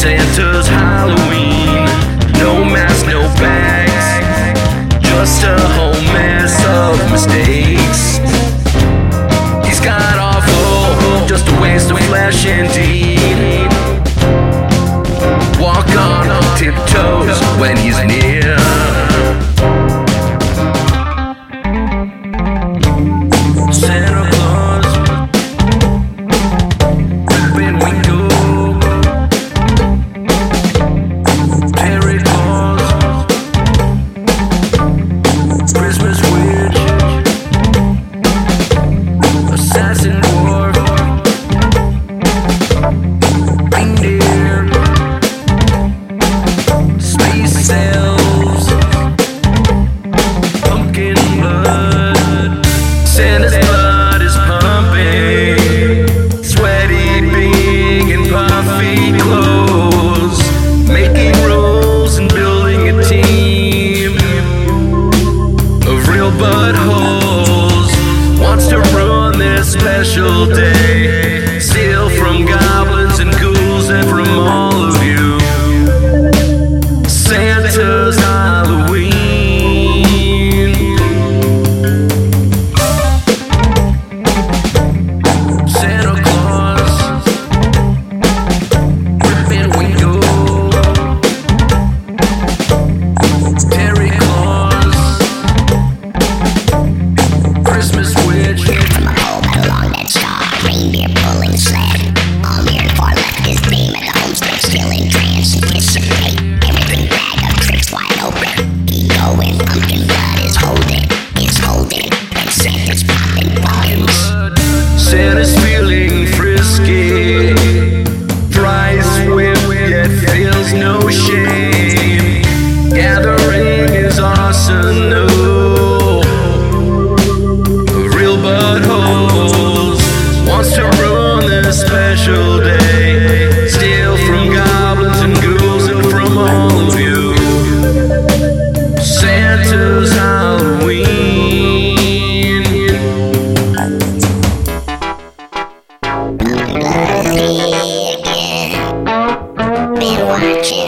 Santa's Halloween. No mask, no bags, just a whole mess of mistakes. He's got awful, just a waste of flesh indeed. Walk on tiptoes when he's near. making and building a team of real. Wants to ruin this special day.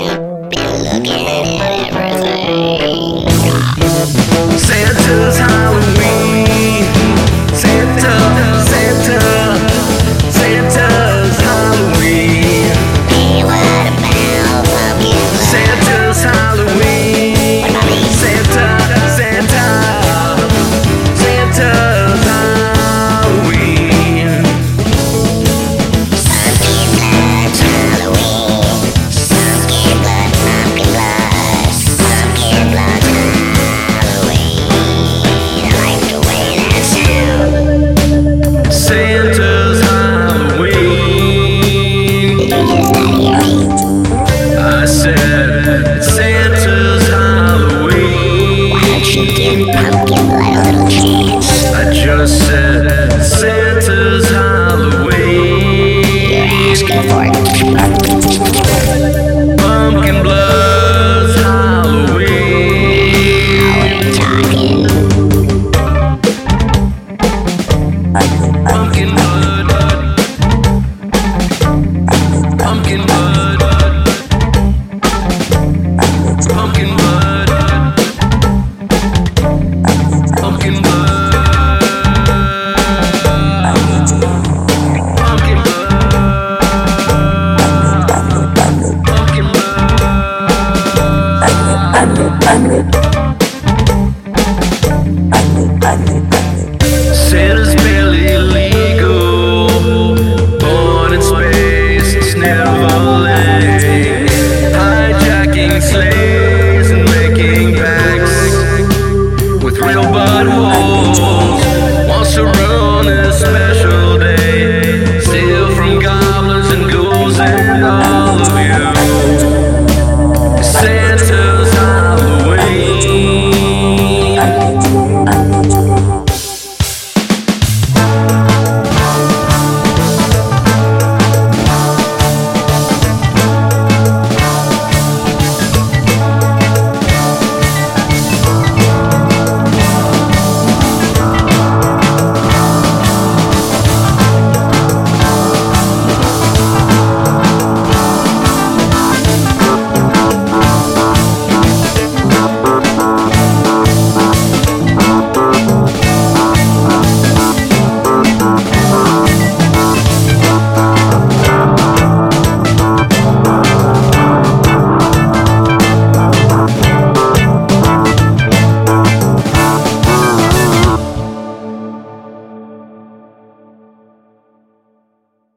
looking at everything. Santa's house.